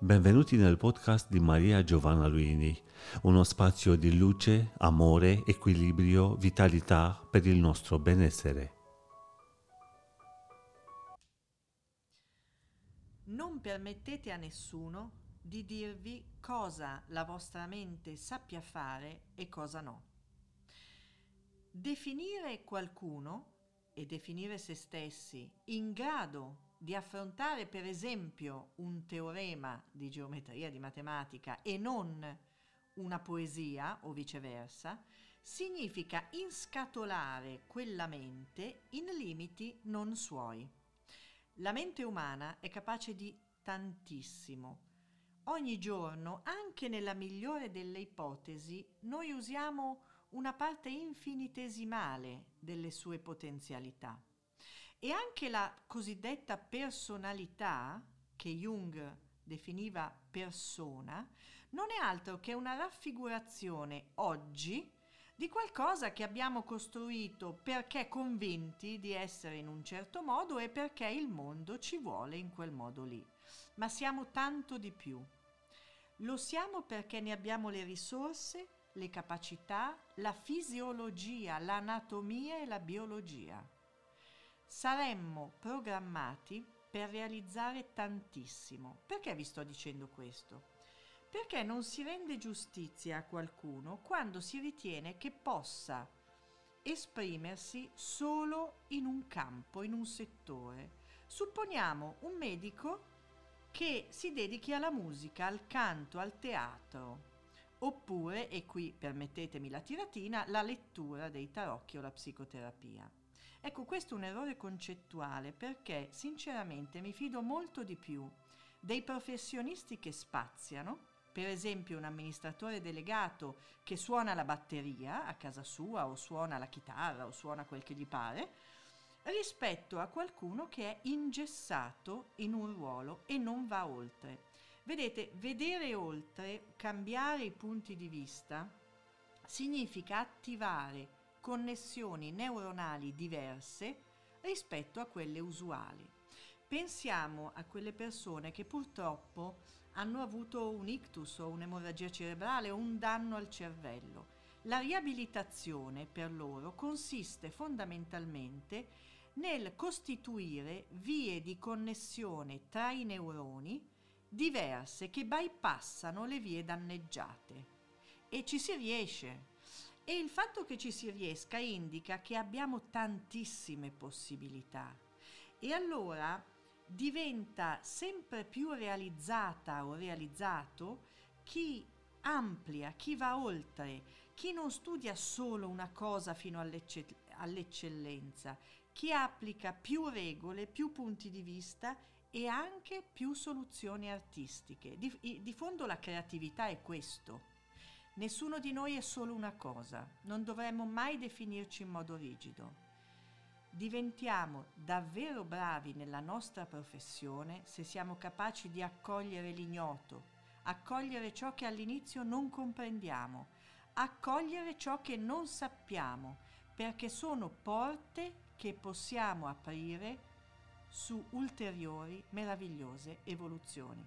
Benvenuti nel podcast di Maria Giovanna Luini, uno spazio di luce, amore, equilibrio, vitalità per il nostro benessere. Non permettete a nessuno di dirvi cosa la vostra mente sappia fare e cosa no. Definire qualcuno e definire se stessi in grado di affrontare per esempio un teorema di geometria, di matematica e non una poesia o viceversa, significa inscatolare quella mente in limiti non suoi. La mente umana è capace di tantissimo. Ogni giorno, anche nella migliore delle ipotesi, noi usiamo una parte infinitesimale delle sue potenzialità. E anche la cosiddetta personalità, che Jung definiva persona, non è altro che una raffigurazione oggi di qualcosa che abbiamo costruito perché convinti di essere in un certo modo e perché il mondo ci vuole in quel modo lì. Ma siamo tanto di più. Lo siamo perché ne abbiamo le risorse, le capacità, la fisiologia, l'anatomia e la biologia saremmo programmati per realizzare tantissimo. Perché vi sto dicendo questo? Perché non si rende giustizia a qualcuno quando si ritiene che possa esprimersi solo in un campo, in un settore. Supponiamo un medico che si dedichi alla musica, al canto, al teatro, oppure, e qui permettetemi la tiratina, la lettura dei tarocchi o la psicoterapia. Ecco, questo è un errore concettuale perché sinceramente mi fido molto di più dei professionisti che spaziano, per esempio un amministratore delegato che suona la batteria a casa sua o suona la chitarra o suona quel che gli pare, rispetto a qualcuno che è ingessato in un ruolo e non va oltre. Vedete, vedere oltre, cambiare i punti di vista, significa attivare connessioni neuronali diverse rispetto a quelle usuali. Pensiamo a quelle persone che purtroppo hanno avuto un ictus o un'emorragia cerebrale o un danno al cervello. La riabilitazione per loro consiste fondamentalmente nel costituire vie di connessione tra i neuroni diverse che bypassano le vie danneggiate. E ci si riesce, e il fatto che ci si riesca indica che abbiamo tantissime possibilità. E allora diventa sempre più realizzata o realizzato chi amplia, chi va oltre, chi non studia solo una cosa fino all'ecce- all'eccellenza, chi applica più regole, più punti di vista e anche più soluzioni artistiche. Di, di fondo la creatività è questo. Nessuno di noi è solo una cosa, non dovremmo mai definirci in modo rigido. Diventiamo davvero bravi nella nostra professione se siamo capaci di accogliere l'ignoto, accogliere ciò che all'inizio non comprendiamo, accogliere ciò che non sappiamo, perché sono porte che possiamo aprire su ulteriori meravigliose evoluzioni.